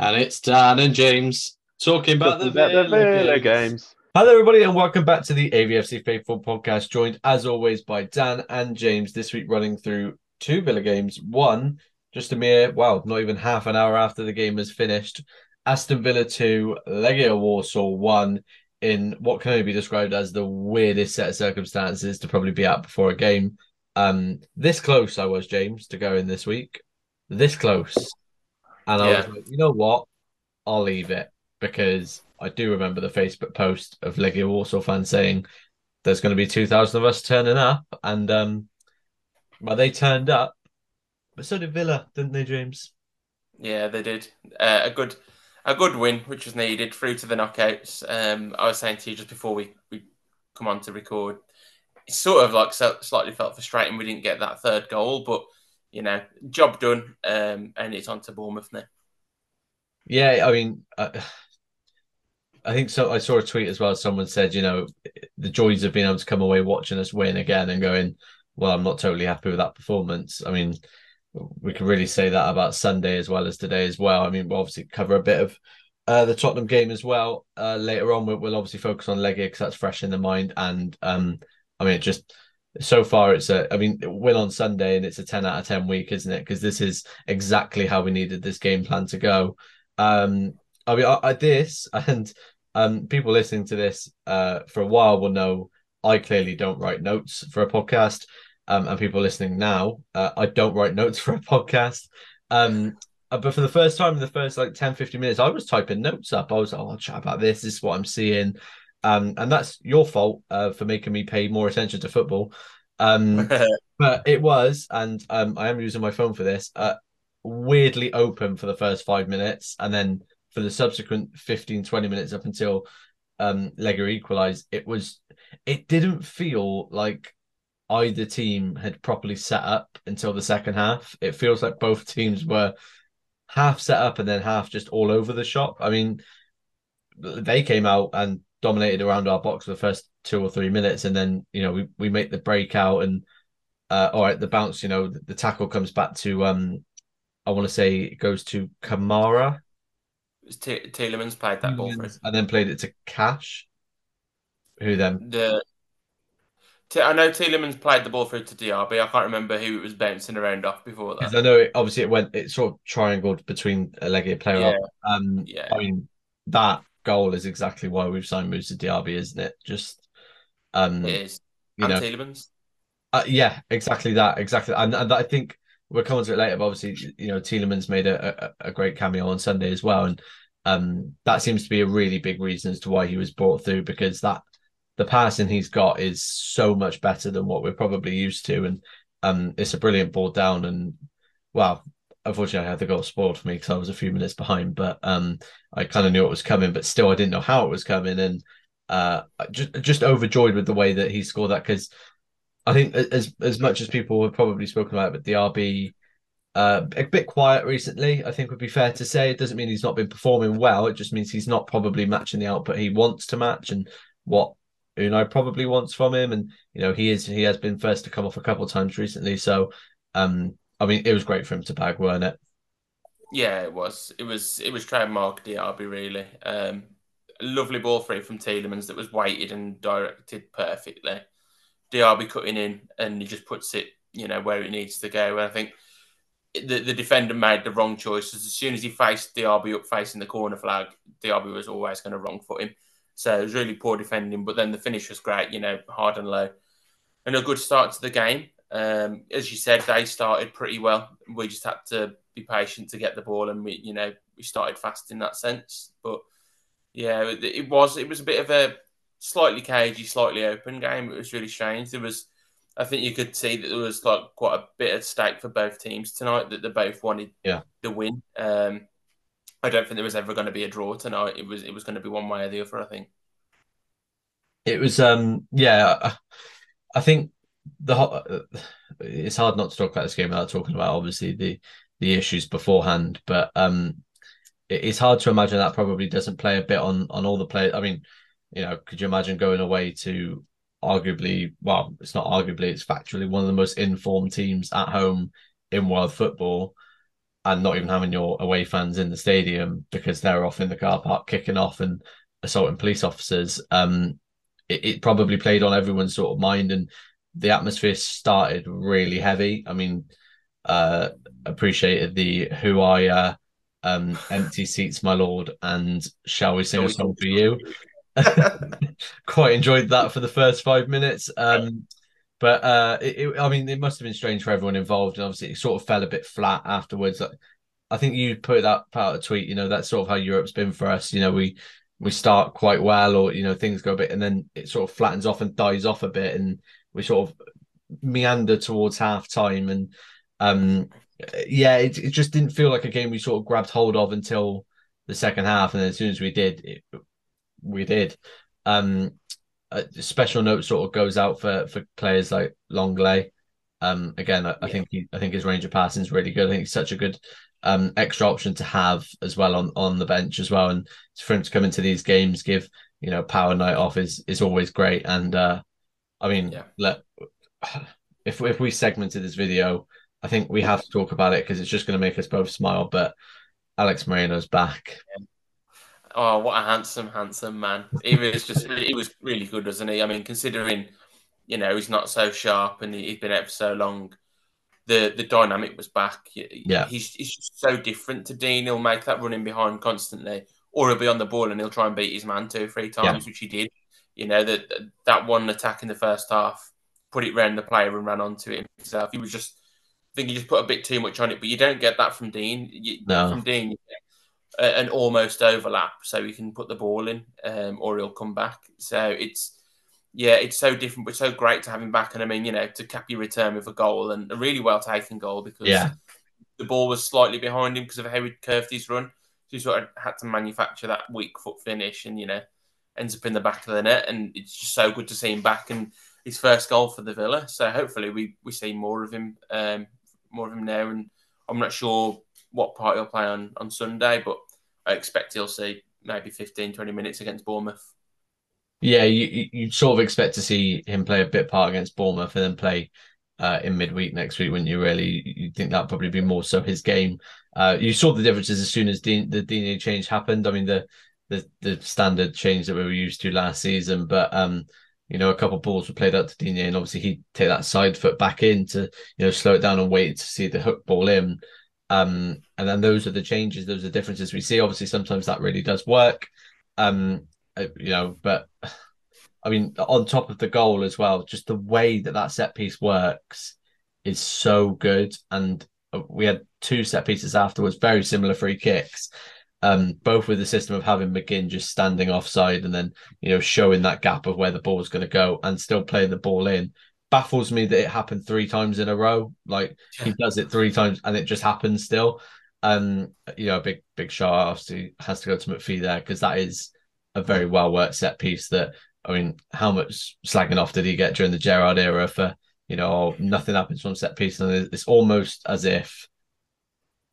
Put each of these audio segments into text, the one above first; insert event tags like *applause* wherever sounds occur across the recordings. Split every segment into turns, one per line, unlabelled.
And it's Dan and James talking about the
the
Villa
Villa
games.
games.
Hello, everybody, and welcome back to the AVFC Faithful podcast. Joined as always by Dan and James. This week, running through two Villa games. One, just a mere well, not even half an hour after the game was finished. Aston Villa two, Legia Warsaw one. In what can only be described as the weirdest set of circumstances to probably be out before a game. Um, this close I was, James, to go in this week. This close, and I was like, you know what? I'll leave it because I do remember the Facebook post of Legia Warsaw fans saying there's going to be 2,000 of us turning up. And, um, well, they turned up, but so did Villa, didn't they, James?
Yeah, they did uh, a good a good win, which was needed through to the knockouts. Um, I was saying to you just before we, we come on to record, it's sort of like so, slightly felt frustrating we didn't get that third goal, but you know, job done, um, and it's on to Bournemouth now.
Yeah, I mean, I, I think so. I saw a tweet as well. Someone said, you know, the joys of being able to come away watching us win again and going, well, I'm not totally happy with that performance. I mean, we can really say that about Sunday as well as today as well. I mean, we'll obviously cover a bit of uh, the Tottenham game as well uh, later on. We'll, we'll obviously focus on Legia because that's fresh in the mind. And um, I mean, it just so far it's a. I mean, win on Sunday and it's a ten out of ten week, isn't it? Because this is exactly how we needed this game plan to go. Um, I mean, I, I this *laughs* and um, people listening to this uh, for a while will know I clearly don't write notes for a podcast. Um, and people listening now, uh, I don't write notes *laughs* for a podcast. Um, uh, but for the first time in the first like 10, 15 minutes, I was typing notes up. I was, like oh, I'll chat about this. This is what I'm seeing. Um, and that's your fault uh, for making me pay more attention to football. Um, *laughs* but it was, and um, I am using my phone for this, uh, weirdly open for the first five minutes. And then for the subsequent 15, 20 minutes up until um, Legia equalised, it was, it didn't feel like either team had properly set up until the second half. It feels like both teams were half set up and then half just all over the shop. I mean, they came out and dominated around our box for the first two or three minutes, and then you know we we make the breakout and uh, all right, the bounce. You know, the, the tackle comes back to um, I want to say it goes to Kamara,
T- Tielemans played that ball for us.
and then played it to Cash, who then
The T- I know Tielemans played the ball through to DRB. I can't remember who it was bouncing around off before that.
I know it, obviously it went it sort of triangled between a Legia player.
Yeah.
Um,
Yeah.
I mean that goal is exactly why we've signed Moussa Diaby, isn't it? Just um,
It is.
you
And
know,
Tielemans.
uh, yeah, exactly that, exactly, and, and I think we'll come on to it later. But obviously, you know, Tielemans made a, a, a great cameo on Sunday as well, and um, that seems to be a really big reason as to why he was brought through because that the passing he's got is so much better than what we're probably used to, and um, it's a brilliant ball down, and well, unfortunately, I had the goal spoiled for me because I was a few minutes behind, but um, I kind of knew it was coming, but still, I didn't know how it was coming, and uh, just just overjoyed with the way that he scored that because I think as as much as people have probably spoken about but DRB uh, a bit quiet recently. I think would be fair to say. It doesn't mean he's not been performing well. It just means he's not probably matching the output he wants to match and what Unai probably wants from him. And you know he is he has been first to come off a couple times recently. So um, I mean it was great for him to bag, weren't it?
Yeah, it was. It was. It was trademark DRB really. Um, lovely ball free from Tielemans that was weighted and directed perfectly. DRB cutting in and he just puts it, you know, where it needs to go. And I think the the defender made the wrong choices. As soon as he faced DRB up facing the corner flag, DRB was always going to wrong foot him. So it was really poor defending. But then the finish was great, you know, hard and low, and a good start to the game. Um, as you said, they started pretty well. We just had to be patient to get the ball, and we, you know, we started fast in that sense. But yeah, it, it was it was a bit of a slightly cagey, slightly open game. It was really strange. There was, I think, you could see that there was like quite a bit at stake for both teams tonight. That they both wanted
Yeah.
the win. Um, I don't think there was ever going to be a draw tonight. It was it was going to be one way or the other. I think.
It was um yeah. I- I think the ho- it's hard not to talk about this game without talking about obviously the the issues beforehand, but um it- it's hard to imagine that probably doesn't play a bit on on all the players. I mean, you know, could you imagine going away to arguably, well, it's not arguably, it's factually one of the most informed teams at home in world football, and not even having your away fans in the stadium because they're off in the car park kicking off and assaulting police officers. Um, it, it probably played on everyone's sort of mind, and the atmosphere started really heavy. I mean, uh, appreciated the who I uh, um, empty seats, my lord, and shall we sing a song for you? *laughs* Quite enjoyed that for the first five minutes. Um, but uh, it, it, I mean, it must have been strange for everyone involved, and obviously, it sort of fell a bit flat afterwards. I think you put that part of a tweet. You know, that's sort of how Europe's been for us. You know, we we start quite well, or you know, things go a bit, and then it sort of flattens off and dies off a bit, and we sort of meander towards half time. And um, yeah, it, it just didn't feel like a game we sort of grabbed hold of until the second half, and then as soon as we did, it, we did. Um, a special note sort of goes out for for players like Lenglet. Um, again, I, yeah. I, think he, I think his range of passing is really good. I think he's such a good um extra option to have as well on on the bench as well, and for him to come into these games, give you know power night off is is always great. And uh, I mean, yeah. let if if we segmented this video, I think we have to talk about it because it's just going to make us both smile. But Alex Moreno's back.
Yeah. Oh, what a handsome, handsome man! He was just, *laughs* he was really good, wasn't he? I mean, considering, you know, he's not so sharp and he's been out for so long, the the dynamic was back.
Yeah,
he's he's just so different to Dean. He'll make that running behind constantly, or he'll be on the ball and he'll try and beat his man two, three times, yeah. which he did. You know that that one attack in the first half, put it round the player and ran onto it himself. He was just, I think he just put a bit too much on it, but you don't get that from Dean. You,
no.
From Dean, an almost overlap, so he can put the ball in, um, or he'll come back. So it's yeah, it's so different, but so great to have him back. And I mean, you know, to cap your return with a goal and a really well taken goal because
yeah.
the ball was slightly behind him because of how he curved his run. So he sort of had to manufacture that weak foot finish, and you know, ends up in the back of the net. And it's just so good to see him back and his first goal for the Villa. So hopefully we we see more of him, um, more of him now. And I'm not sure what part he'll play on on Sunday, but I expect he'll see maybe 15, 20 minutes against Bournemouth.
Yeah, you you sort of expect to see him play a bit part against Bournemouth and then play uh, in midweek next week, wouldn't you? Really, you think that'd probably be more so his game. Uh, you saw the differences as soon as the DNA change happened. I mean, the the the standard change that we were used to last season, but um, you know, a couple of balls were played out to Digne, and obviously he'd take that side foot back in to you know slow it down and wait to see the hook ball in. Um, and then those are the changes, those are the differences we see. Obviously, sometimes that really does work. Um, uh, you know, but *sighs* I mean, on top of the goal as well, just the way that that set piece works is so good. And uh, we had two set pieces afterwards, very similar free kicks, um, both with the system of having McGinn just standing offside and then you know showing that gap of where the ball is going to go and still playing the ball in baffles me that it happened three times in a row. Like yeah. he does it three times and it just happens still. Um, you know, a big big shout obviously has to go to MacPhee there because that is a very well worked set piece. That I mean, how much slagging off did he get during the Gerrard era for you know nothing happens from set piece, and it's almost as if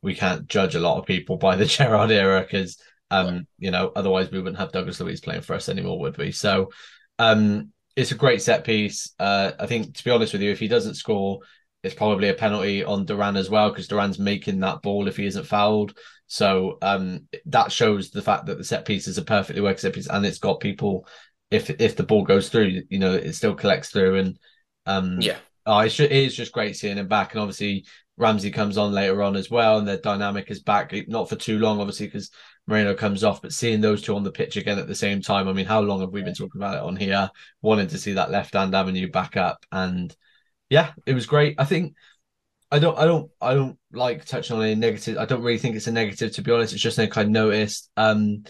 we can't judge a lot of people by the *laughs* Gerrard era because um, you know otherwise we wouldn't have Douglas Luiz playing for us anymore, would we? So um, it's a great set piece. Uh, I think, to be honest with you, if he doesn't score, it's probably a penalty on Duran as well because Duran's making that ball if he isn't fouled. So um, that shows the fact that the set piece is a perfectly worked set piece and it's got people. If if the ball goes through, you know, it still collects through and um,
yeah.
Oh, it's just, it is just great seeing him back, and obviously Ramsey comes on later on as well, and their dynamic is back. Not for too long, obviously, because Moreno comes off, but seeing those two on the pitch again at the same time, I mean, how long have we been talking about it on here? Wanted to see that left hand avenue back up, and yeah, it was great. I think I don't, I don't, I don't like touching on any negative. I don't really think it's a negative, to be honest. It's just something I noticed. Um,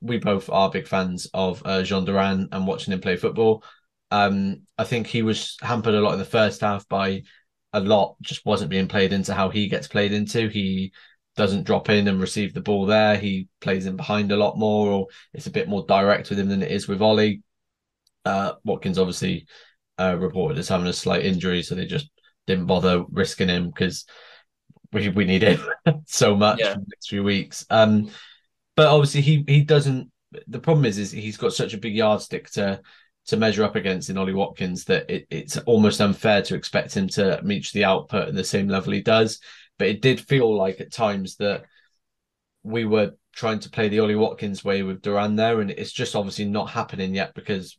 we both are big fans of uh, Jhon Duran and watching him play football. Um, I think he was hampered a lot in the first half by a lot just wasn't being played into how he gets played into. He doesn't drop in and receive the ball there. He plays in behind a lot more, or it's a bit more direct with him than it is with Ollie. Uh, Watkins obviously uh, reported as having a slight injury, so they just didn't bother risking him because we we need him *laughs* so much yeah. for the next few weeks. Um, but obviously he he doesn't. The problem is is he's got such a big yardstick to to measure up against in Ollie Watkins that it, it's almost unfair to expect him to reach the output at the same level he does but it did feel like at times that we were trying to play the Ollie Watkins way with Duran there, and it's just obviously not happening yet because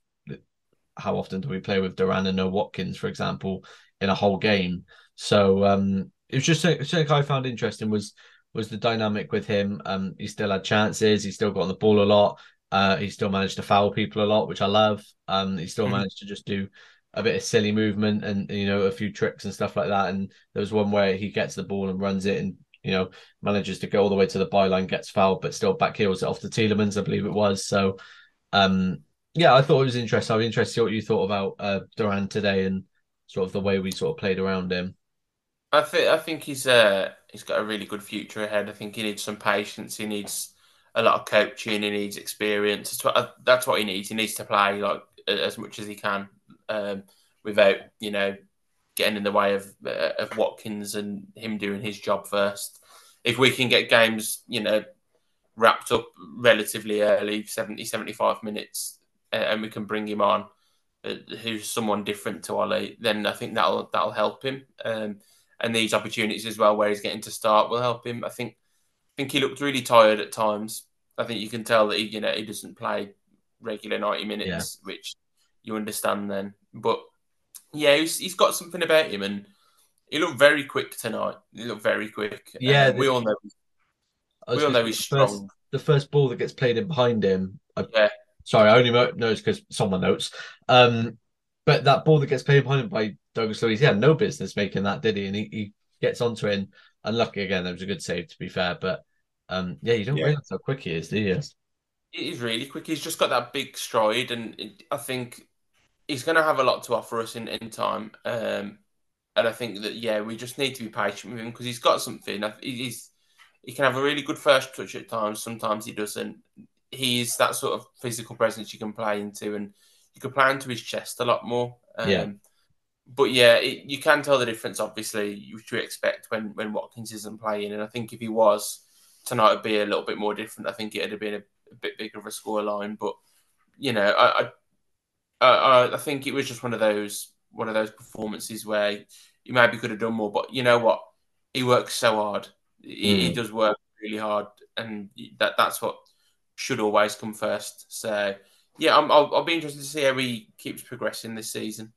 how often do we play with Duran and no Watkins, for example, in a whole game? So um, it was just something I found interesting was was the dynamic with him. Um, he still had chances. He still got on the ball a lot. Uh, he still managed to foul people a lot, which I love. Um, he still mm. managed to just do a bit of silly movement and you know a few tricks and stuff like that. And there was one where he gets the ball and runs it and you know manages to go all the way to the byline, gets fouled, but still back heels it off the Tielemans, I believe it was. So um, yeah, I thought it was interesting. I'd be interested to see what you thought about uh, Duran today and sort of the way we sort of played around him.
I think I think he's uh he's got a really good future ahead. I think he needs some patience. He needs a lot of coaching. He needs experience. That's what, he needs. He needs to play like as much as he can um, without you know getting in the way of uh, of Watkins and him doing his job first. If we can get games, you know, wrapped up relatively early, 70, 75 minutes, and we can bring him on, uh, who's someone different to Ollie, then I think that'll that'll help him. Um, and these opportunities as well, where he's getting to start, will help him. I think think he looked really tired at times. I think you can tell that he you know he doesn't play regular ninety minutes, yeah. which you understand then. But yeah, he's, he's got something about him, and he looked very quick tonight. He looked very quick.
Yeah,
uh, we all know. We all know he's strong.
First, the first ball that gets played in behind him.
I, yeah.
Sorry, I only noticed because someone notes. Um, but that ball that gets played behind him by Douglas Luiz, he had no business making that, did he? And he, he gets onto it. And unlucky again, that was a good save to be fair. But um, yeah, you don't yeah. realize how quick he is, do you?
He's really quick. He's just got that big stride, and I think he's going to have a lot to offer us in in time. Um, and I think that yeah, we just need to be patient with him because he's got something. He's he can have a really good first touch at times. Sometimes he doesn't. He's that sort of physical presence you can play into, and you can play into his chest a lot more. Um,
yeah.
But yeah, it, you can tell the difference, obviously, which you expect when, when Watkins isn't playing. And I think if he was, tonight would be a little bit more different. I think it would have been a, a bit bigger of a score line. But, you know, I, I, I, I think it was just one of those one of those performances where he maybe could have done more. But you know what? He works so hard. He, mm. he does work really hard. And that that's what should always come first. So, yeah, i will I'll be interested to see how he keeps progressing this season.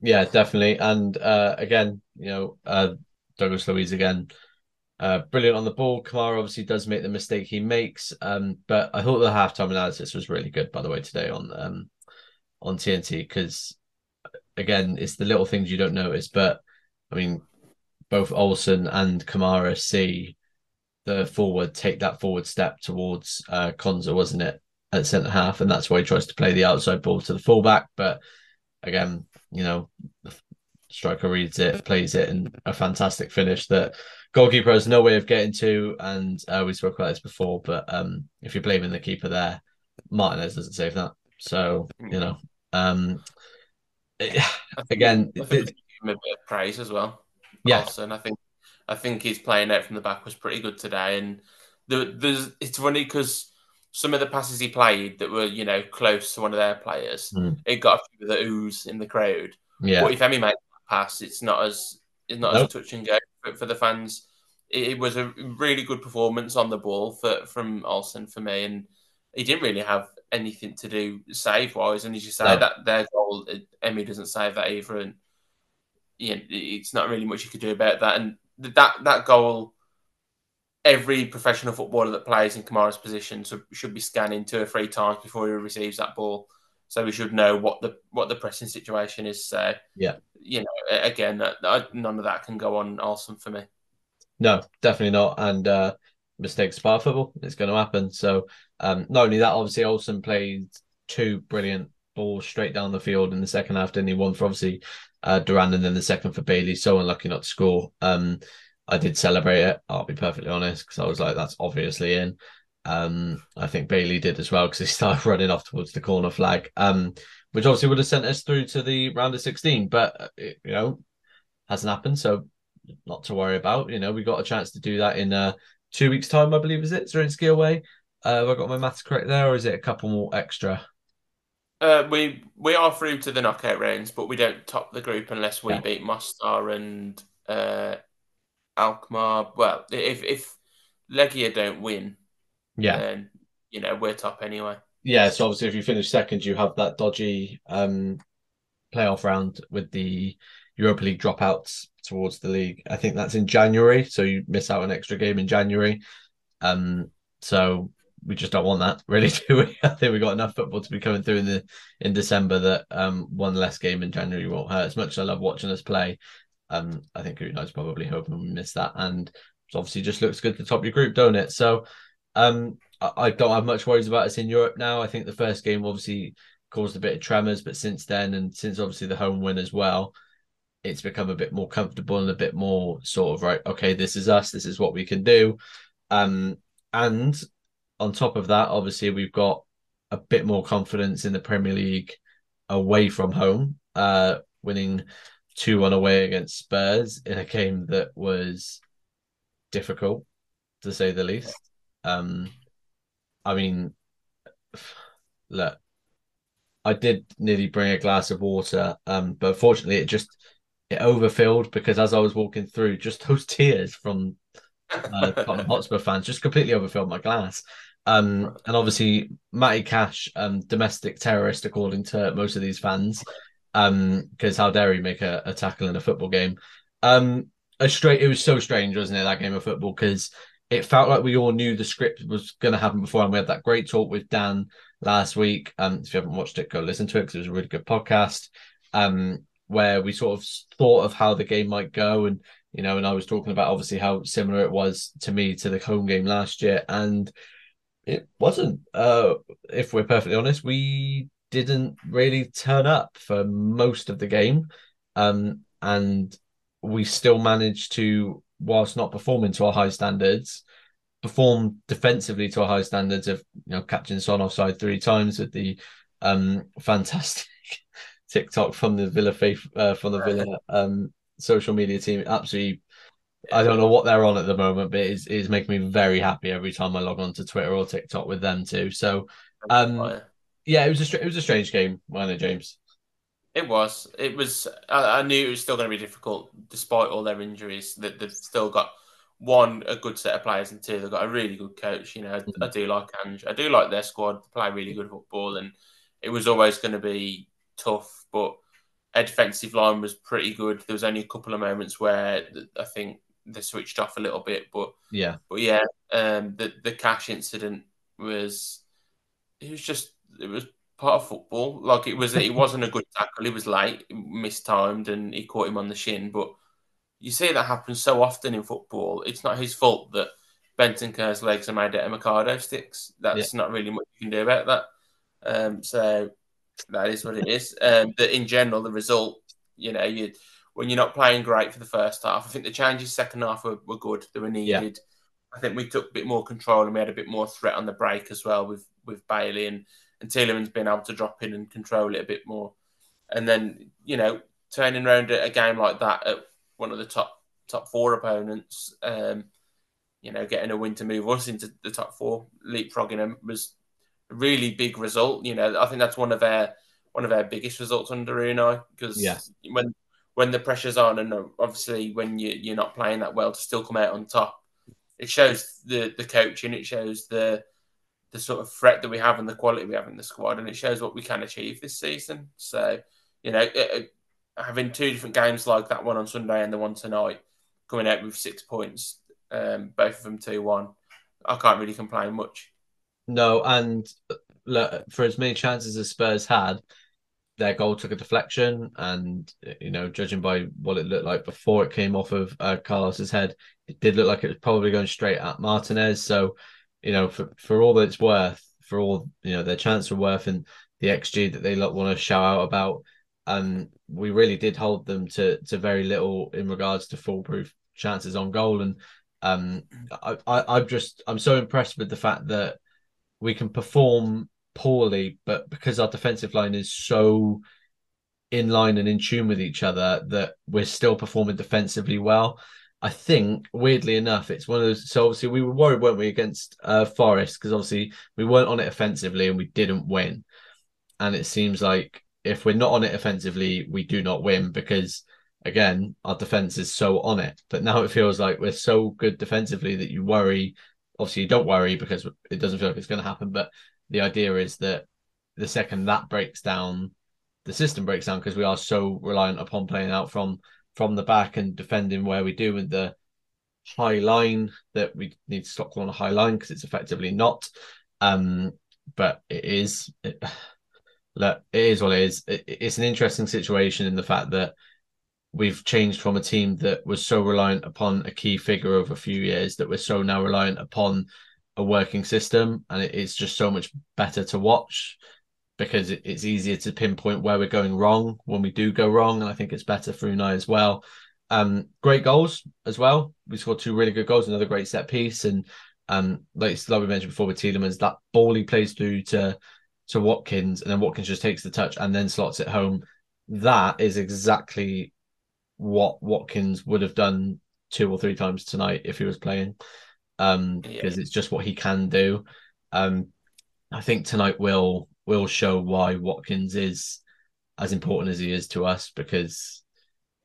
Yeah, definitely. And uh, again, you know, uh, Douglas Luiz again, uh, brilliant on the ball. Kamara obviously does make the mistake he makes, um, but I thought the halftime analysis was really good, by the way, today on um, on TNT because again, it's the little things you don't notice. But I mean, both Olsen and Kamara see the forward take that forward step towards uh, Konsa, wasn't it, at centre half, and that's why he tries to play the outside ball to the fullback. But again, you know, the striker reads it, plays it, and a fantastic finish that goalkeeper has no way of getting to. And uh, we spoke about this before, but um, if you're blaming the keeper there, Martinez doesn't save that. So you know, um, again,
I think it, him a bit of praise as well.
Yeah,
and I think I think his playing out from the back was pretty good today, and the, there's it's funny because some of the passes he played that were, you know, close to one of their players,
mm.
it got a few of the ooze in the crowd.
Yeah.
But if Emi makes a pass, it's not as it's not nope. as touch and go for, for the fans. It, it, was a really good performance on the ball for from Olsen for me, and he didn't really have anything to do save wise. And as you say, no. that their goal, uh, Emi doesn't save that either, and yeah, it's not really much you could do about that. And that that goal every professional footballer that plays in Kamara's position should be scanning two or three times before he receives that ball. So we should know what the what the pressing situation is. So
yeah,
you know, again, that, none of that can go on Olsen for me.
No, definitely not. And uh, mistakes part football. It's going to happen. So um, not only that, obviously Olsen played two brilliant balls straight down the field in the second half. Didn't he? One for obviously uh, Duran and then the second for Bailey. So unlucky not to score. Um, I did celebrate it. I'll be perfectly honest because I was like, that's obviously in. Um, I think Bailey did as well because he *laughs* started running off towards the corner flag, um, which obviously would have sent us through to the round of 16, but uh, it, you know, hasn't happened. So not to worry about. You know, we got a chance to do that in uh, two weeks' time, I believe, is it? Zrinjski away. Uh, have I got my maths correct there, or is it a couple more extra?
Uh, we we are through to the knockout rounds, but we don't top the group unless we yeah. beat Mostar and uh, Alkmaar. Well, if if Legia don't win,
Yeah.
then you know we're top anyway.
Yeah, so obviously if you finish second, you have that dodgy um playoff round with the Europa League dropouts towards the league. I think that's in January, so you miss out an extra game in January. Um, so we just don't want that, *laughs* really, do we? I think we got enough football to be coming through in the in December that um one less game in January won't hurt. As much as I love watching us play, um, I think United's probably hoping we miss that, and it obviously just looks good to top your group, don't it? So, um, I, I don't have much worries about us in Europe now. I think the first game obviously caused a bit of tremors, but since then, and since obviously the home win as well, it's become a bit more comfortable and a bit more sort of right. Okay, this is us. This is what we can do. Um, and on top of that, obviously we've got a bit more confidence in the Premier League away from home, uh, winning two one away against Spurs in a game that was difficult to say the least. Um, I mean, look, I did nearly bring a glass of water, um, but fortunately it just it overfilled because as I was walking through, just *laughs* those tears from uh, Tottenham *laughs* Hotspur fans just completely overfilled my glass. Um, and obviously Matty Cash, um, domestic terrorist according to most of these fans, um, because how dare he make a, a tackle in a football game? Um, a straight, it was so strange, wasn't it? That game of football because it felt like we all knew the script was going to happen before, and we had that great talk with Dan last week. Um, if you haven't watched it, go listen to it because it was a really good podcast. Um, where we sort of thought of how the game might go, and you know, and I was talking about obviously how similar it was to me to the home game last year, and it wasn't. Uh, if we're perfectly honest, we didn't really turn up for most of the game, um, and we still managed to, whilst not performing to our high standards, perform defensively to our high standards of you know catching Son offside three times with the um *laughs* fantastic TikTok from the Villa faith uh, from the Villa um social media team. Absolutely, I don't know what they're on at the moment, but it's it's making me very happy every time I log on to Twitter or TikTok with them too. So, um, yeah, it was a it was a strange game, wasn't it, James?
It was. It was. I, I knew it was still going to be difficult, despite all their injuries. That they've still got one a good set of players, and two they've got a really good coach. You know, mm-hmm. I do like Ange. I do like their squad. They play really good football, and it was always going to be tough. But a defensive line was pretty good. There was only a couple of moments where I think they switched off a little bit, but
yeah,
but yeah, um, the the cash incident was it was just it was part of football. Like it was, it wasn't a good tackle. He was late, mistimed, and he caught him on the shin. But you see that happen so often in football. It's not his fault that Bentancur's legs are made out of Mikado sticks. That's yeah. not really much you can do about that. Um, so that is what it is. Um, that in general, the result, you know, you when you're not playing great for the first half, I think the changes second half were, were good. They were needed. Yeah. I think we took a bit more control and we had a bit more threat on the break as well with with Bailey and and Tielemans being able to drop in and control it a bit more. And then, you know, turning around a, game like that at one of the top top four opponents, um, you know, getting a win to move us into the top four, leapfrogging them was a really big result. You know, I think that's one of their one of their biggest results under Unai because
yeah.
when when the pressure's on and obviously when you you're not playing that well to still come out on top, it shows the the coaching, it shows the the sort of threat that we have and the quality we have in the squad, and it shows what we can achieve this season. So, you know, it, it, having two different games like that one on Sunday and the one tonight, coming out with six points, um, both of them two one, I can't really complain much.
No, and look, for as many chances as Spurs had, their goal took a deflection, and you know, judging by what it looked like before it came off of uh, Carlos's head, it did look like it was probably going straight at Martinez. So you know, for, for all that it's worth, for all you know, their chance for worth and the XG that they want to shout out about, um, we really did hold them to to very little in regards to foolproof chances on goal. And um, I, I I'm just I'm so impressed with the fact that we can perform poorly, but because our defensive line is so in line and in tune with each other that we're still performing defensively well. I think weirdly enough, it's one of those. So obviously we were worried, weren't we, against uh, Forest because obviously we weren't on it offensively and we didn't win. And it seems like if we're not on it offensively, we do not win because again, our defense is so on it. But now it feels like we're so good defensively that you worry. Obviously, you don't worry because it doesn't feel like it's going to happen. But the idea is that the second that breaks down, the system breaks down because we are so reliant upon playing out from from the back and defending where we do with the high line that we need to stop calling a high line because it's effectively not. Um, but it is. It, *sighs* look, it is what it is. It, it's an interesting situation in the fact that we've changed from a team that was so reliant upon a key figure over a few years that we're so now reliant upon a working system, and it is just so much better to watch because it's easier to pinpoint where we're going wrong when we do go wrong, and I think it's better for Unai as well. Um, great goals as well. We scored two really good goals, another great set piece, and um, like, like we mentioned before with Tielemans, that ball he plays through to to Watkins, and then Watkins just takes the touch and then slots it home. That is exactly what Watkins would have done two or three times tonight if he was playing, um, yeah. because it's just what he can do. Um, I think tonight will will show why Watkins is as important as he is to us because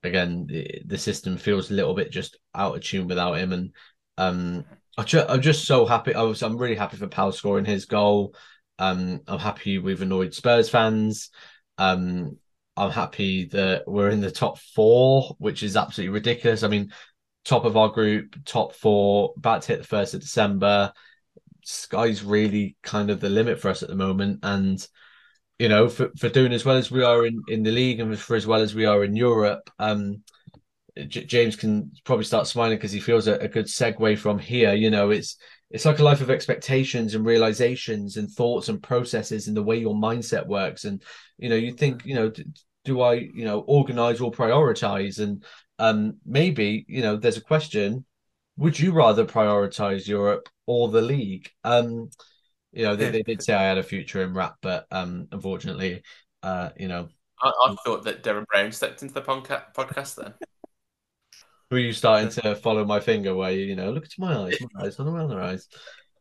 again the, the system feels a little bit just out of tune without him. And um I I'm just so happy. I was I'm really happy for Pau scoring his goal. Um I'm happy we've annoyed Spurs fans. Um I'm happy that we're in the top four which is absolutely ridiculous. I mean top of our group top four about to hit the first of December sky's really kind of the limit for us at the moment. And you know, for, for doing as well as we are in, in the league and for as well as we are in Europe, um, J- James can probably start smiling because he feels a, a, good segue from here. You know, it's it's like a life of expectations and realizations and thoughts and processes and the way your mindset works. And you know, you think, you know, do, do I, you know, organize or prioritize? And um, maybe, you know, there's a question: Would you rather prioritize Europe or the league. Um, you know, they, they did say I had a future in rap, but um, unfortunately, uh, you know,
I, I thought that Derren Brown stepped into the podcast then.
Were you starting to follow my finger where you, you know, look at my eyes, my eyes, on the other eyes.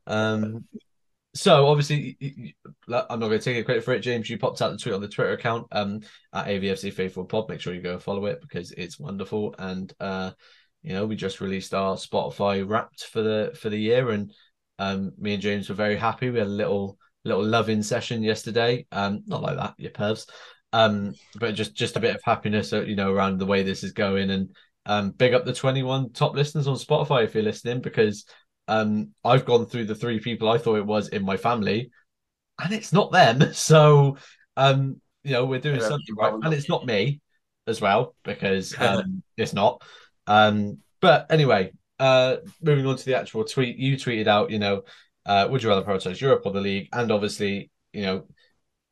Um, so obviously, I'm not going to take credit for it, James. You popped out the tweet on the Twitter account um, at AVFC Faithful Pod. Make sure you go follow it because it's wonderful. And uh, you know, we just released our Spotify Wrapped for the for the year, and um, me and James were very happy. We had a little little loving session yesterday. Um, not like that, you pervs. Um, but just just a bit of happiness, uh, you know, around the way this is going, and um, big up the twenty one top listeners on Spotify if you're listening, because um, I've gone through the three people I thought it was in my family, and it's not them. *laughs* So, um, you know, we're doing yeah, something right, and it's not me as well because *laughs* um, it's not. Um, but anyway, uh, moving on to the actual tweet, you tweeted out, you know, uh, would you rather prioritize Europe or the league? And obviously, you know,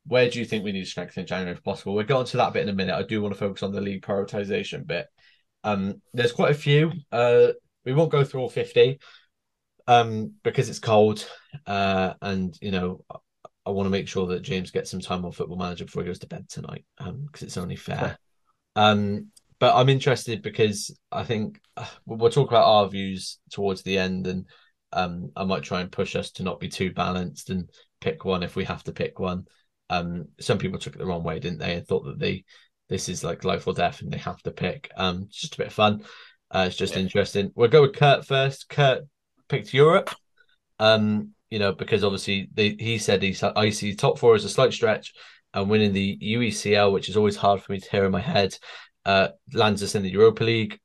where do you think we need to strengthen in January if possible? We'll get onto that bit in a minute. I do want to focus on the league prioritization bit. Um, there's quite a few. Uh, we won't go through all 50 um, because it's cold. Uh, and, you know, I want to make sure that James gets some time on Football Manager before he goes to bed tonight um, because um, it's only fair. Um, but I'm interested because I think uh, we'll talk about our views towards the end, and um, I might try and push us to not be too balanced and pick one if we have to pick one. Um, some people took it the wrong way, didn't they, and thought that they this is like life or death and they have to pick. Um, just a bit of fun. Uh, it's just yeah. interesting. We'll go with Kurt first. Kurt picked Europe. Um, you know, because obviously they, he said he's I see top four as a slight stretch and winning the UECL, which is always hard for me to hear in my head uh, lands us in the Europa League.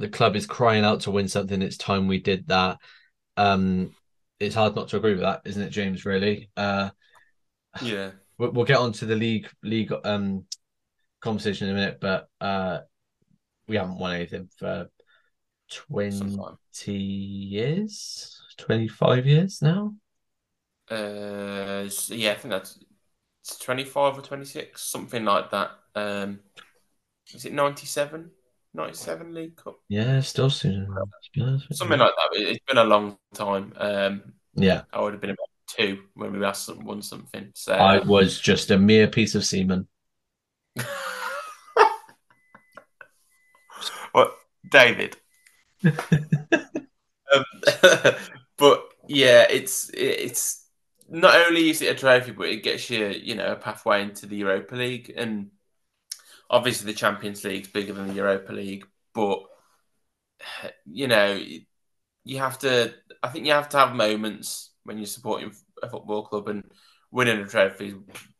The club is crying out to win something. It's time we did that. Um, it's hard not to agree with that, isn't it, James? Really? Uh,
yeah. *sighs*
We'll, get on to the league league um, conversation in a minute, but uh, we haven't won anything for twenty years, twenty five years now.
Uh, yeah, I think that's twenty five or twenty six, something like that. Um, is it 97? 97 League Cup?
Yeah, still soon.
Something like that. It's been a long time. Um,
yeah.
I would have been about two when we last won something. So
I was just a mere piece of semen. *laughs*
what, David? *laughs* um, *laughs* but yeah, it's it's not only is it a trophy, but it gets you, you know, a pathway into the Europa League and obviously the Champions League's bigger than the Europa League, but you know, you have to. I think you have to have moments when you're supporting a football club and winning a trophy.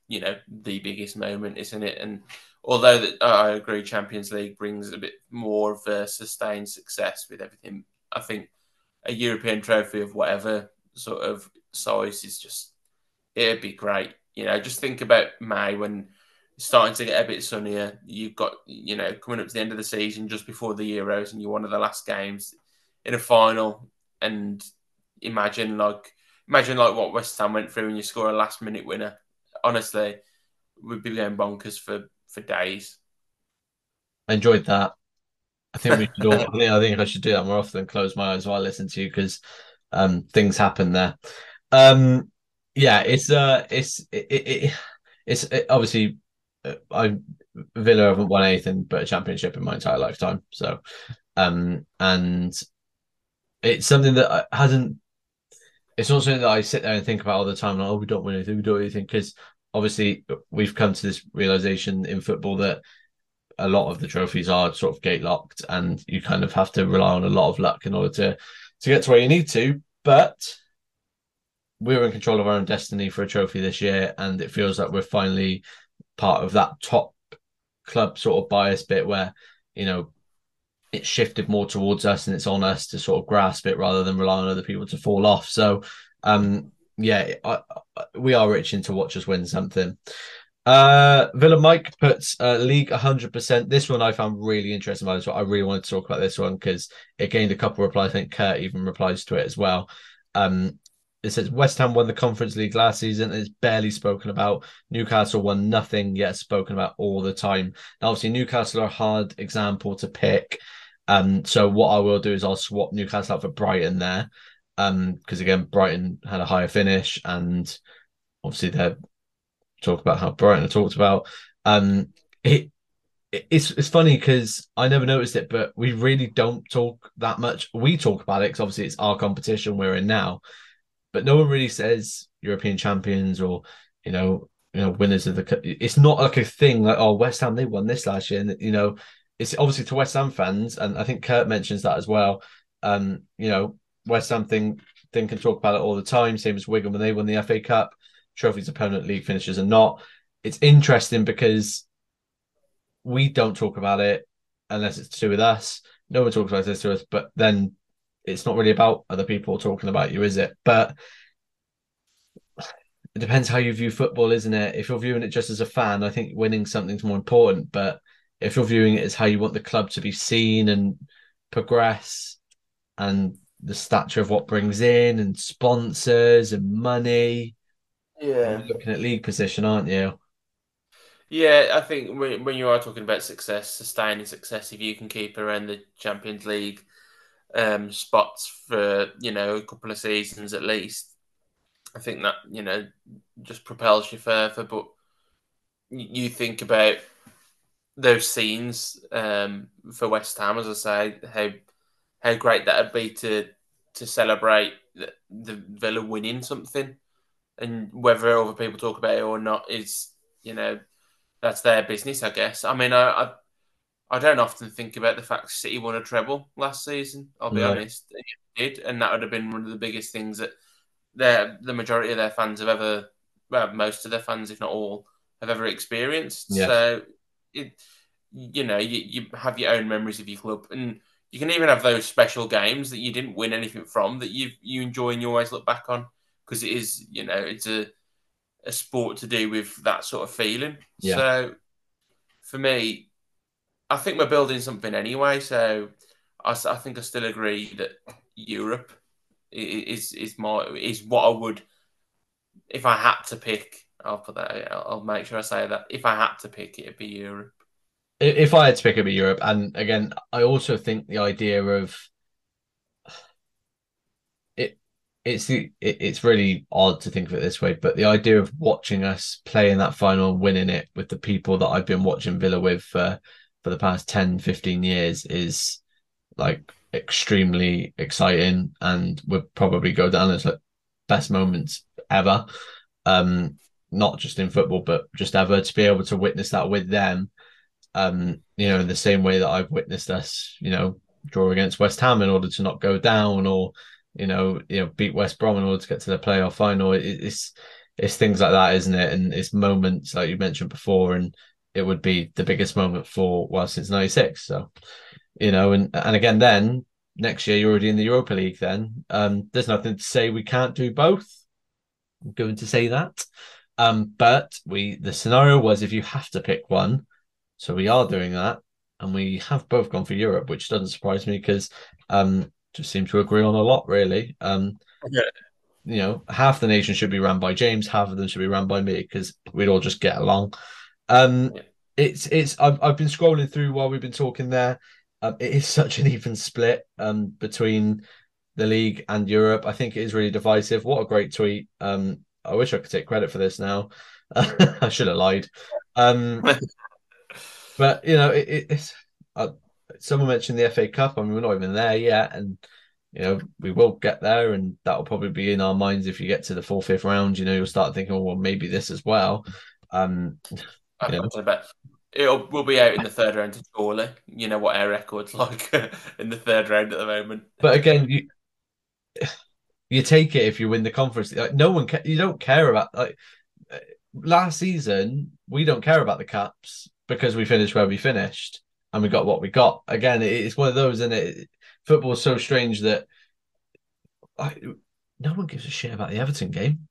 You know, the biggest moment, isn't it? And although that I agree, Champions League brings a bit more of a sustained success with everything. I think a European trophy of whatever sort of size is just it'd be great. You know, just think about May when starting to get a bit sunnier. You've got you know coming up to the end of the season just before the Euros, and you're one of the last games in a final. And imagine like imagine like what West Ham went through, and you score a last minute winner. Honestly, we'd be going bonkers for for days.
I enjoyed that. I think we should all. I think I think I should do that more often. Close my eyes while I listen to you because um, things happen there. Um, yeah, it's uh, it's it, it it's it, obviously I Villa haven't won anything but a championship in my entire lifetime. So, um, and it's something that hasn't. It's not something that I sit there and think about all the time. Like, oh, we don't win anything. We don't do anything because obviously we've come to this realization in football that a lot of the trophies are sort of gate locked, and you kind of have to rely on a lot of luck in order to to get to where you need to. But we're in control of our own destiny for a trophy this year, and it feels like we're finally part of that top club sort of bias bit where you know it shifted more towards us and it's on us to sort of grasp it rather than rely on other people to fall off. So, um, yeah, I, I, we are itching to watch us win something. Uh, Villa Mike puts uh, league 100%. This one I found really interesting by this one. I really wanted to talk about this one because it gained a couple of replies. I think Kurt even replies to it as well. Um, it says West Ham won the Conference League last season. It's barely spoken about. Newcastle won nothing yet spoken about all the time. Now, obviously, Newcastle are a hard example to pick. Um, so what I will do is I'll swap Newcastle out for Brighton there. Um, because again, Brighton had a higher finish, and obviously they're talk about how Brighton are talked about. Um, it it's it's funny because I never noticed it, but we really don't talk that much. We talk about it because obviously it's our competition we're in now, but no one really says European champions or you know you know winners of the. Cup. It's not like a thing like oh West Ham they won this last year, and you know it's obviously to West Ham fans, and I think Kurt mentions that as well. Um, you know West Ham thing thing can talk about it all the time. Same as Wigan when they won the FA Cup, trophies opponent league finishes are not. It's interesting because we don't talk about it unless it's to do with us. No one talks about this to us, but then it's not really about other people talking about you, is it? But it depends how you view football, isn't it? If you're viewing it just as a fan, I think winning something's more important. But if you're viewing it as how you want the club to be seen and progress and the stature of what brings in and sponsors and money,
yeah,
looking at league position, aren't you?
Yeah, I think when, when you are talking about success, sustaining success, if you can keep around the Champions League um, spots for you know a couple of seasons at least. I think that you know just propels you further. But you think about those scenes um, for West Ham, as I say, how how great that'd be to to celebrate the, the Villa winning something, and whether other people talk about it or not is you know that's their business, I guess. I mean, I, I I don't often think about the fact City won a treble last season. I'll be no. honest, it did, and that would have been one of the biggest things that their the majority of their fans have ever, well, most of their fans, if not all, have ever experienced. Yeah. So, it, you know, you, you have your own memories of your club, and you can even have those special games that you didn't win anything from that you you enjoy and you always look back on because it is, you know, it's a a sport to do with that sort of feeling. Yeah. So, for me, I think we're building something anyway. So I, I think I still agree that Europe is is more is what I would if I had to pick. I'll put that. I'll make sure I say that if I had to pick, it'd be Europe.
If I had to pick, it'd be Europe. And again, I also think the idea of it. It's the it, it's really odd to think of it this way, but the idea of watching us play in that final, winning it with the people that I've been watching Villa with for for the past 10, 15 years is like extremely exciting and would probably go down as like best moments ever. Um, not just in football, but just ever to be able to witness that with them Um, you know, in the same way that I've witnessed us, you know, draw against West Ham in order to not go down, or you know, you know, beat West Brom in order to get to the playoff final. It, it's it's things like that, isn't it? And it's moments like you mentioned before, and it would be the biggest moment for well since '96. So, you know, and and again, then next year you're already in the Europa League. Then um, there's nothing to say we can't do both. I'm going to say that. Um, but we the scenario was if you have to pick one, so we are doing that, and we have both gone for Europe, which doesn't surprise me because um, just seem to agree on a lot really. Um, yeah. You know, half the nation should be run by James, half of them should be run by me because we'd all just get along. Um, yeah. It's it's I've I've been scrolling through while we've been talking there. Um, it is *laughs* such an even split um, between the league and Europe. I think it is really divisive. What a great tweet! Um, I wish I could take credit for this now. *laughs* I should have lied. Um, *laughs* but you know, it, it's uh, someone mentioned the FA Cup. I mean, we're not even there yet, and you know, we will get there, and that'll probably be in our minds if you get to the fourth, fifth round. You know, you'll start thinking, oh, well, maybe this as well. Um,
You know. It'll we'll be out in the third round to surely. You know what our record's *laughs* like in the third round at the moment.
But again, you you take it if you win the conference. Like, no one, ca- you don't care about like uh, last season. We don't care about the caps because we finished where we finished and we got what we got. Again, it's one of those, and it football is so strange that I, no one gives a shit about the Everton game.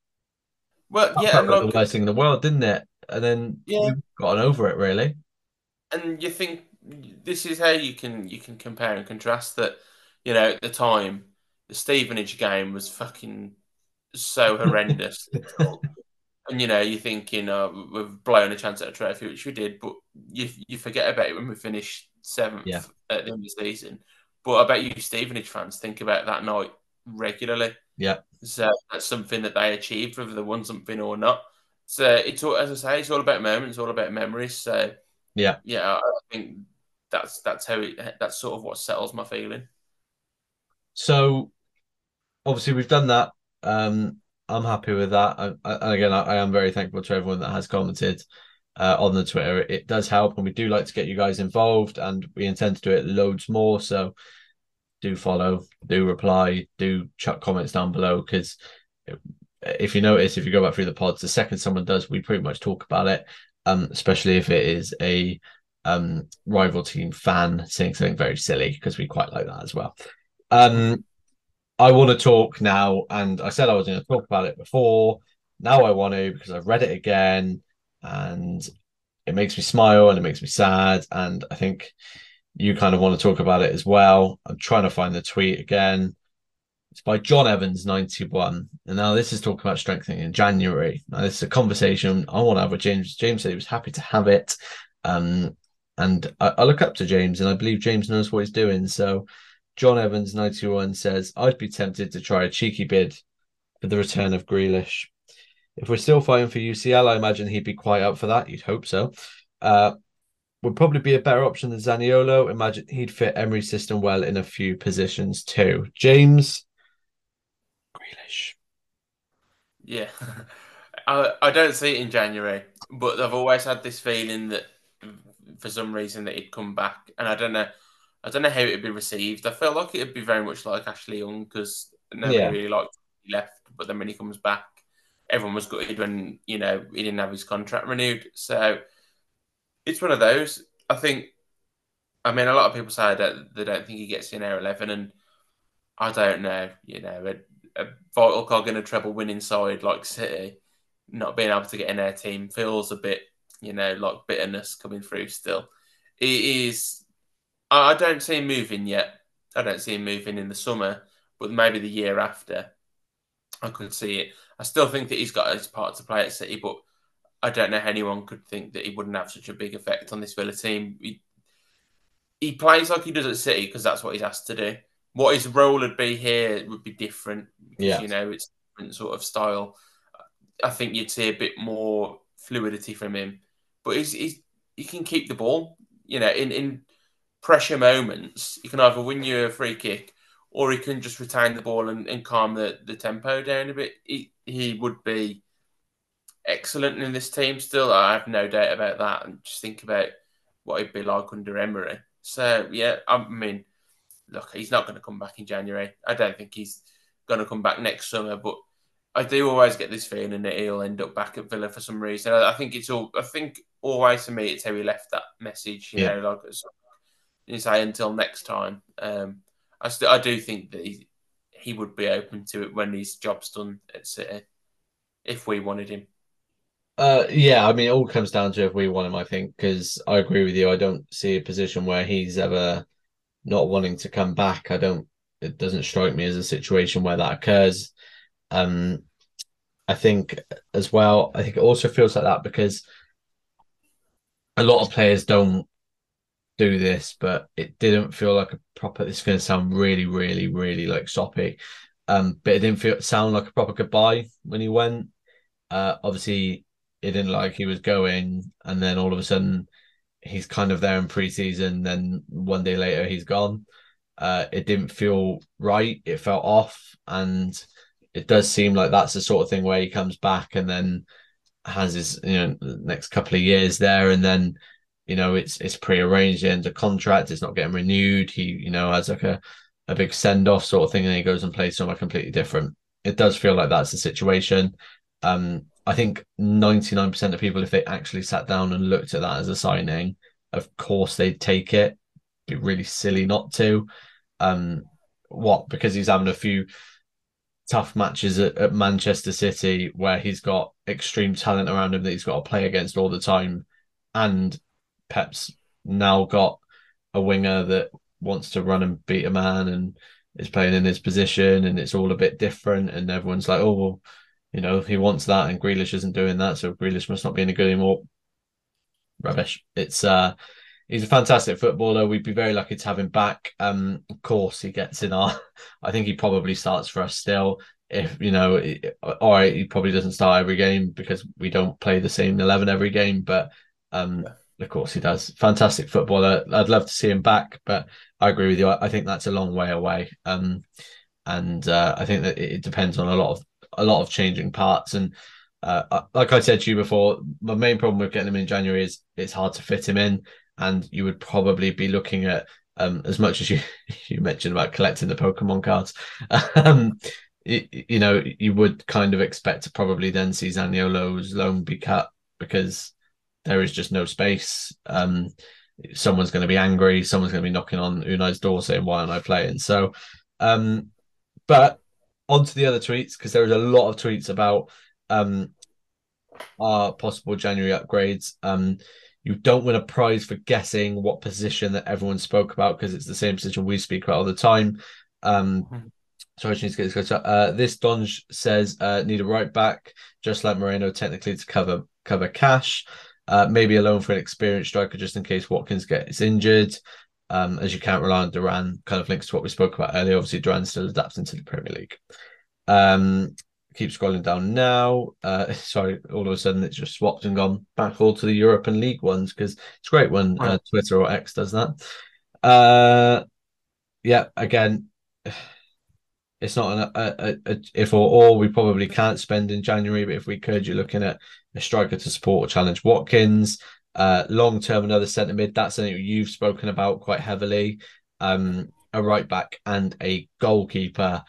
Well, yeah,
and the worst thing in the world, didn't it? And then yeah, gotten over it really.
And you think this is how you can you can compare and contrast that. You know, at the time the Stevenage game was fucking so *laughs* horrendous. and you know, you're thinking, oh, we've blown a chance at a trophy, which we did, but you you forget about it when we finish seventh yeah. at the end of the season. But I bet you Stevenage fans think about that night regularly.
Yeah.
So that's something that they achieved, whether they won something or not. So it's all, as I say, it's all about moments, all about memories. So
yeah,
yeah, I think that's that's how it, that's sort of what settles my feeling.
So obviously we've done that. Um, I'm happy with that. I, I, and again, I, I, am very thankful to everyone that has commented uh, on the Twitter. It, it does help, and we do like to get you guys involved, and we intend to do it loads more. So do follow, do reply, do chuck comments down below because if you notice, if you go back through the pods, the second someone does, we pretty much talk about it. Um, especially if it is a um rival team fan saying something very silly because we quite like that as well. Um, I want to talk now, and I said I was going to talk about it before. Now I want to because I've read it again, and it makes me smile and it makes me sad. And I think you kind of want to talk about it as well. I'm trying to find the tweet again. It's by John Evans, 91. And now this is talking about strengthening in January. Now, this is a conversation I want to have with James. James said he was happy to have it. Um, and I, I look up to James, and I believe James knows what he's doing. So John Evans, 91, says, I'd be tempted to try a cheeky bid for the return of Grealish. If we're still fighting for UCL, I imagine he'd be quite up for that. You'd hope so. Uh, would probably be a better option than Zaniolo. Imagine he'd fit Emery's system well in a few positions too. James Grealish.
Yeah. *laughs* I, I don't see it in January, but I've always had this feeling that for some reason that he'd come back. And I don't know I don't know how it'd be received. I feel like it'd be very much like Ashley Young because nobody yeah. really liked he left, but then when he comes back, everyone was gutted when you know he didn't have his contract renewed. So it's one of those. I think. I mean, a lot of people say that they don't think he gets in air eleven, and I don't know. You know, a, a vital cog in a treble winning side like City, not being able to get in their team feels a bit, you know, like bitterness coming through. Still, it is I don't see him moving yet. I don't see him moving in the summer, but maybe the year after, I could see it. I still think that he's got his part to play at City, but I don't know how anyone could think that he wouldn't have such a big effect on this Villa team. He, he plays like he does at City because that's what he's asked to do. What his role would be here would be different. Because, yeah. You know, it's a different sort of style. I think you'd see a bit more fluidity from him, but he's, he's he can keep the ball. You know, in in pressure moments, he can either win you a free kick or he can just retain the ball and, and calm the, the tempo down a bit. He, he would be excellent in this team still. I have no doubt about that. And just think about what he'd be like under Emery. So yeah, I mean, look, he's not going to come back in January. I don't think he's going to come back next summer, but I do always get this feeling that he'll end up back at Villa for some reason. I, I think it's all. I think always to me, it's how he left that message. You yeah. know, like you say until next time. Um, I still, I do think that he, he would be open to it when his job's done at City, if we wanted him.
Uh, yeah, I mean, it all comes down to if we want him. I think because I agree with you. I don't see a position where he's ever not wanting to come back. I don't. It doesn't strike me as a situation where that occurs. Um, I think as well. I think it also feels like that because a lot of players don't do this, but it didn't feel like a proper. This is going to sound really, really, really like soppy, um, but it didn't feel sound like a proper goodbye when he went. Uh, obviously, it didn't like he was going, and then all of a sudden, he's kind of there in preseason. Then one day later, he's gone. Uh, it didn't feel right. It felt off, and it does seem like that's the sort of thing where he comes back and then has his you know next couple of years there, and then you know it's it's prearranged the contract, it's not getting renewed. He you know has like a a big send off sort of thing, and he goes and plays somewhere completely different. It does feel like that's the situation. Um, I think 99% of people, if they actually sat down and looked at that as a signing, of course they'd take it. Be really silly not to. Um, what? Because he's having a few tough matches at, at, Manchester City where he's got extreme talent around him that he's got to play against all the time. And Pep's now got a winger that wants to run and beat a man and is playing in his position and it's all a bit different and everyone's like, oh well, you know, he wants that and Grealish isn't doing that, so Grealish must not be any good anymore. Rubbish. It's uh he's a fantastic footballer. We'd be very lucky to have him back. Um, of course, he gets in our. *laughs* I think he probably starts for us still. If you know, all right, he probably doesn't start every game because we don't play the same eleven every game. But um, yeah. of course, he does. Fantastic footballer. I'd love to see him back, but I agree with you. I, I think that's a long way away. Um, and uh, I think that it depends on a lot of a lot of changing parts and. Uh, like I said to you before, my main problem with getting him in January is it's hard to fit him in and you would probably be looking at um, as much as you *laughs* you mentioned about collecting the Pokemon cards. *laughs* Um, you, you, know, you would kind of expect to probably then see Zaniolo's loan be cut because there is just no space. Um, someone's going to be angry. Someone's going to be knocking on Unai's door saying, "Why aren't I playing?" So, um, but onto the other tweets because there was a lot of tweets about um, our possible January upgrades. Um, you don't win a prize for guessing what position that everyone spoke about because it's the same position we speak about all the time. Um, mm-hmm. Sorry, I just need to get this. Uh, this Donge says uh, need a right back, just like Moreno, technically to cover cover Cash. Uh, maybe a loan for an experienced striker just in case Watkins gets injured. Um, as you can't rely on Duran, kind of links to what we spoke about earlier. Obviously, Duran still adapting to the Premier League. Um, keep scrolling down now. Uh, *laughs* sorry, all of a sudden it's just swapped and gone back all to the European League ones because it's great when uh, Twitter or X does that. Uh, yeah, again, *sighs* it's not an, a, a, a, if or all we probably can't spend in January, but if we could, you're looking at a striker to support or challenge Watkins. Uh, long term, another centre mid. That's something you've spoken about quite heavily. Um, a right back and a goalkeeper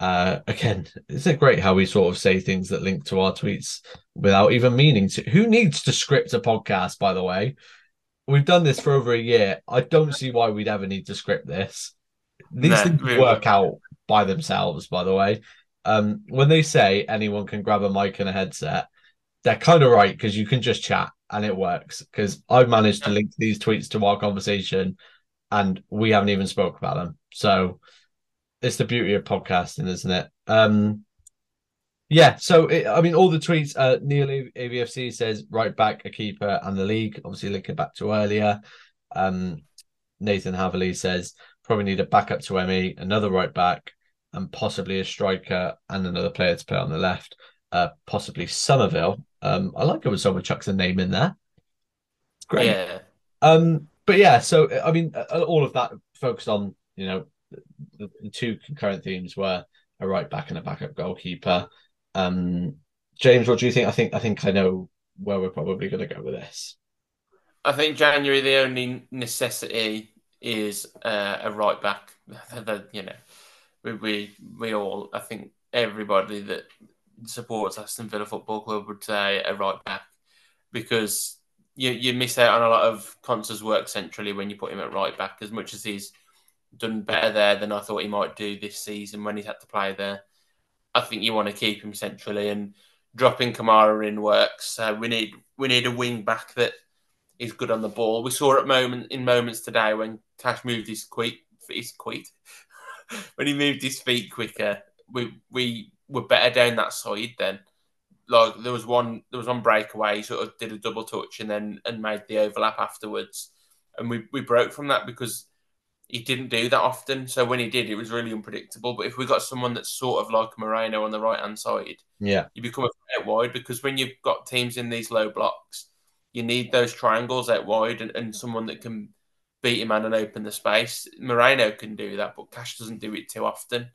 uh, again, isn't it great how we sort of say things that link to our tweets without even meaning to? Who needs to script a podcast, by the way? We've done this for over a year. I don't see why we'd ever need to script this. These nah, things really. work out by themselves, by the way. Um, when they say anyone can grab a mic and a headset, they're kind of right because you can just chat and it works. Because I've managed to link these tweets to our conversation and we haven't even spoke about them. So it's the beauty of podcasting, isn't it? Um, yeah. So it, I mean, all the tweets. Uh, Neil AVFC says right back, a keeper, and the league. Obviously, linking back to earlier. Um, Nathan Haverley says probably need a backup to Emi, another right back, and possibly a striker and another player to play on the left. Uh, possibly Summerville. Um, I like it when someone chucks a name in there. It's great. Yeah. Um, but yeah, so I mean, all of that focused on you know the, the two concurrent themes were a right back and a backup goalkeeper. Um, James, what do you think? I think I think I know where we're probably going to go with this.
I think January the only necessity is uh, a right back. *laughs* you know, we, we we all I think everybody that supports Aston Villa Football Club would say a right back because you you miss out on a lot of Konsa's work centrally when you put him at right back. As much as he's done better there than I thought he might do this season when he's had to play there, I think you want to keep him centrally and dropping Kamara in works. Uh, we need we need a wing back that is good on the ball. We saw at moment in moments today when Cash moved his quick his quick *laughs* when he moved his feet quicker. We we were better down that side then like there was one there was one breakaway, he sort of did a double touch and then and made the overlap afterwards. And we, we broke from that because he didn't do that often. So when he did, it was really unpredictable. But if we got someone that's sort of like Moreno on the right hand side,
yeah,
you become a bit wide because when you've got teams in these low blocks, you need those triangles out wide and, and someone that can beat him and open the space. Moreno can do that, but Cash doesn't do it too often.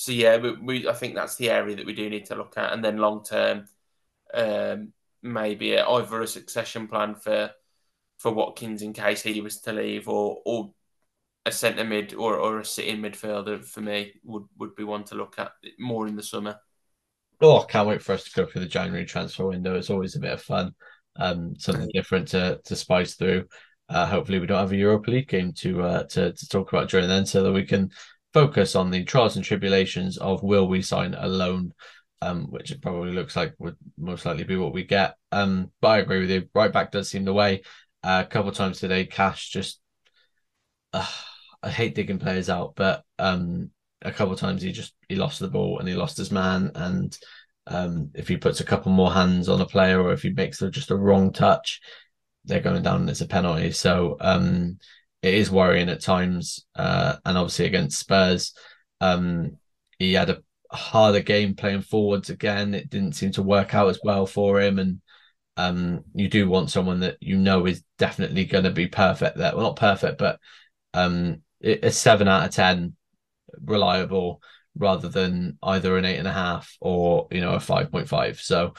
So yeah, we, we, I think that's the area that we do need to look at, and then long term, um, maybe either a succession plan for for Watkins in case he was to leave, or or a centre mid or, or a sitting midfielder for me would would be one to look at more in the summer.
Oh, I can't wait for us to go through the January transfer window. It's always a bit of fun, um, something different to to spice through. Uh, hopefully, we don't have a Europa League game to uh, to to talk about during then, so that we can focus on the trials and tribulations of will we sign a loan, um, which it probably looks like would most likely be what we get. Um, but I agree with you. Right back does seem the way. Uh, a couple times today, Cash just. Uh, I hate digging players out, but um, a couple times he just he lost the ball and he lost his man. And um, if he puts a couple more hands on a player or if he makes just a wrong touch, they're going down and it's a penalty. So um, it is worrying at times. Uh, and obviously against Spurs, um, he had a harder game playing forwards again. It didn't seem to work out as well for him. And um, you do want someone that you know is definitely going to be perfect there. Well, not perfect, but um, a seven out of 10 reliable rather than either an eight and a half or, you know, a 5.5. So,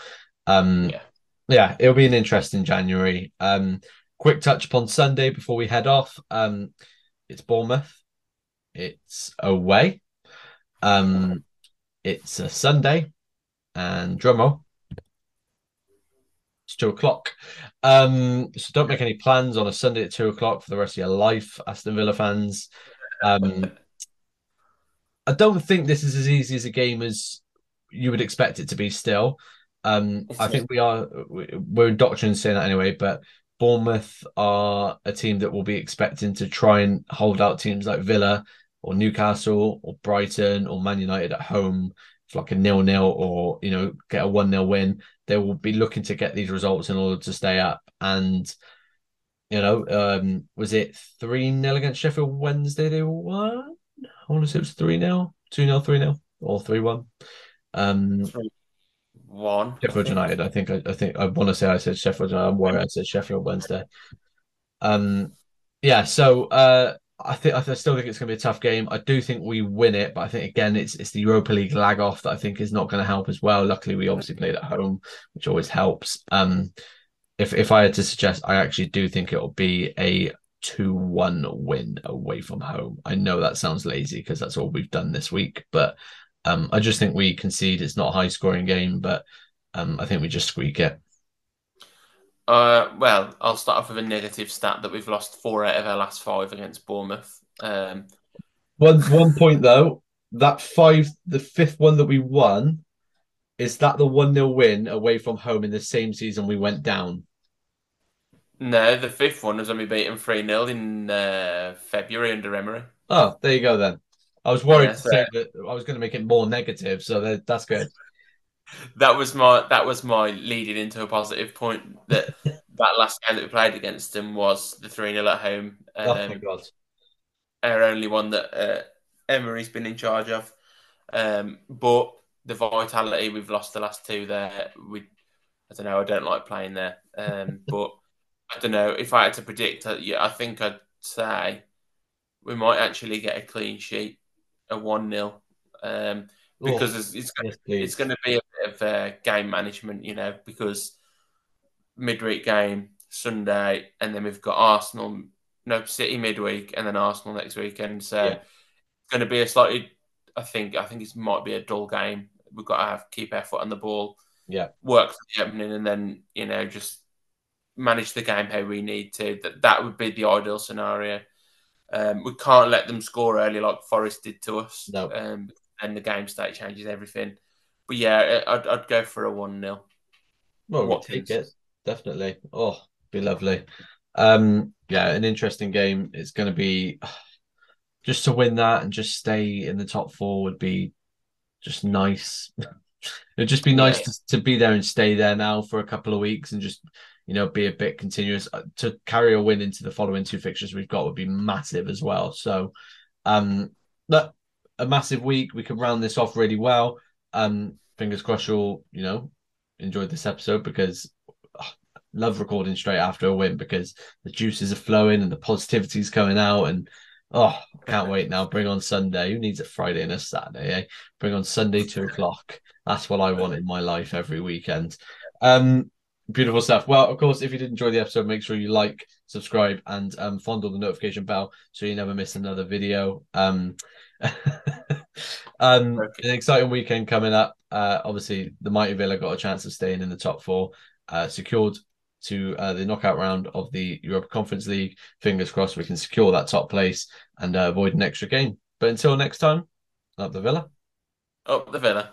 um, yeah. yeah, it'll be an interesting January. Um, quick touch upon Sunday before we head off. Um, it's Bournemouth. It's away. Um, it's a Sunday, and drumroll. It's two o'clock. Um, so don't make any plans on a Sunday at two o'clock for the rest of your life, Aston Villa fans. Um, I don't think this is as easy as a game as you would expect it to be. Still, um, I think we are we're indoctrinated saying that anyway, but Bournemouth are a team that will be expecting to try and hold out teams like Villa or Newcastle or Brighton or Man United at home for like a nil nil or you know get a one nil win. They will be looking to get these results in order to stay up. And you know, um, was it three 0 against Sheffield Wednesday? They won. I want to say it was three 0 two 0 three 0 or three one. Um,
one.
Sheffield United. I think. I, I think. I want to say I said Sheffield. I'm worried. I said Sheffield Wednesday. Um, yeah. So uh, I think I still think it's going to be a tough game. I do think we win it, but I think again it's it's the Europa League lag off that I think is not going to help as well. Luckily, we obviously played at home, which always helps. Um, if if I had to suggest, I actually do think it'll be a two one win away from home. I know that sounds lazy because that's all we've done this week, but um, I just think we concede. It's not a high scoring game, but um, I think we just squeak it.
Uh, well, I'll start off with a negative stat that we've lost four out of our last five against Bournemouth. Um,
one one point though, that five, the fifth one that we won, is that the one 0 win away from home in the same season we went down?
No, the fifth one was only beaten three 0 in uh, February under Emery.
Oh, there you go then. I was worried yeah, so, to say that I was going to make it more negative, so that, that's good. *laughs*
That was my that was my leading into a positive point that *laughs* that last game that we played against them was the three 0 at home.
Um, oh my um, god!
Our only one that uh, Emery's been in charge of, um, but the Vitality we've lost the last two there. We, I don't know. I don't like playing there, um, *laughs* but I don't know if I had to predict. Uh, yeah, I think I'd say we might actually get a clean sheet a one 0 um, because oh, it's it's, yes, it's going to be a bit of uh, game management, you know, because midweek game Sunday, and then we've got Arsenal, no City midweek, and then Arsenal next weekend. So
Yeah.
it's going to be a slightly, I think, I think it might be a dull game. We've got to have keep our foot on the ball,
Yeah.
work for the opening, and then you know just manage the game how we need to. That that would be the ideal scenario. Um, we can't let them score early like Forest did to us.
No.
Um, and the game state changes everything. But yeah, I'd, I'd go for a one 0
Well, we'll
Watkins.
take it definitely. Oh, be lovely. Um, yeah, an interesting game. It's going to be *sighs* just to win that and just stay in the top four would be just nice. *laughs* It'd just be nice
Yeah.
to, to be there and stay there now for a couple of weeks and just you know be a bit continuous. Uh, To carry a win into the following two fixtures we've got would be massive as well. So, um, look, a massive week. We can round this off really well. Um, fingers crossed you'll you know enjoyed this episode because oh, love recording straight after a win because the juices are flowing and the positivity's coming out and oh can't wait now bring on sunday who needs a friday and a saturday eh? bring on sunday two o'clock that's what i want in my life every weekend um beautiful stuff well of course if you did enjoy the episode make sure you like subscribe and um fondle the notification bell so you never miss another video um *laughs* um
Okay.
an exciting weekend coming up uh obviously the mighty villa got a chance of staying in the top four uh secured to uh, the knockout round of the Europa Conference League. Fingers crossed we can secure that top place and uh, avoid an extra game. But until next time, up the Villa.
Up the Villa.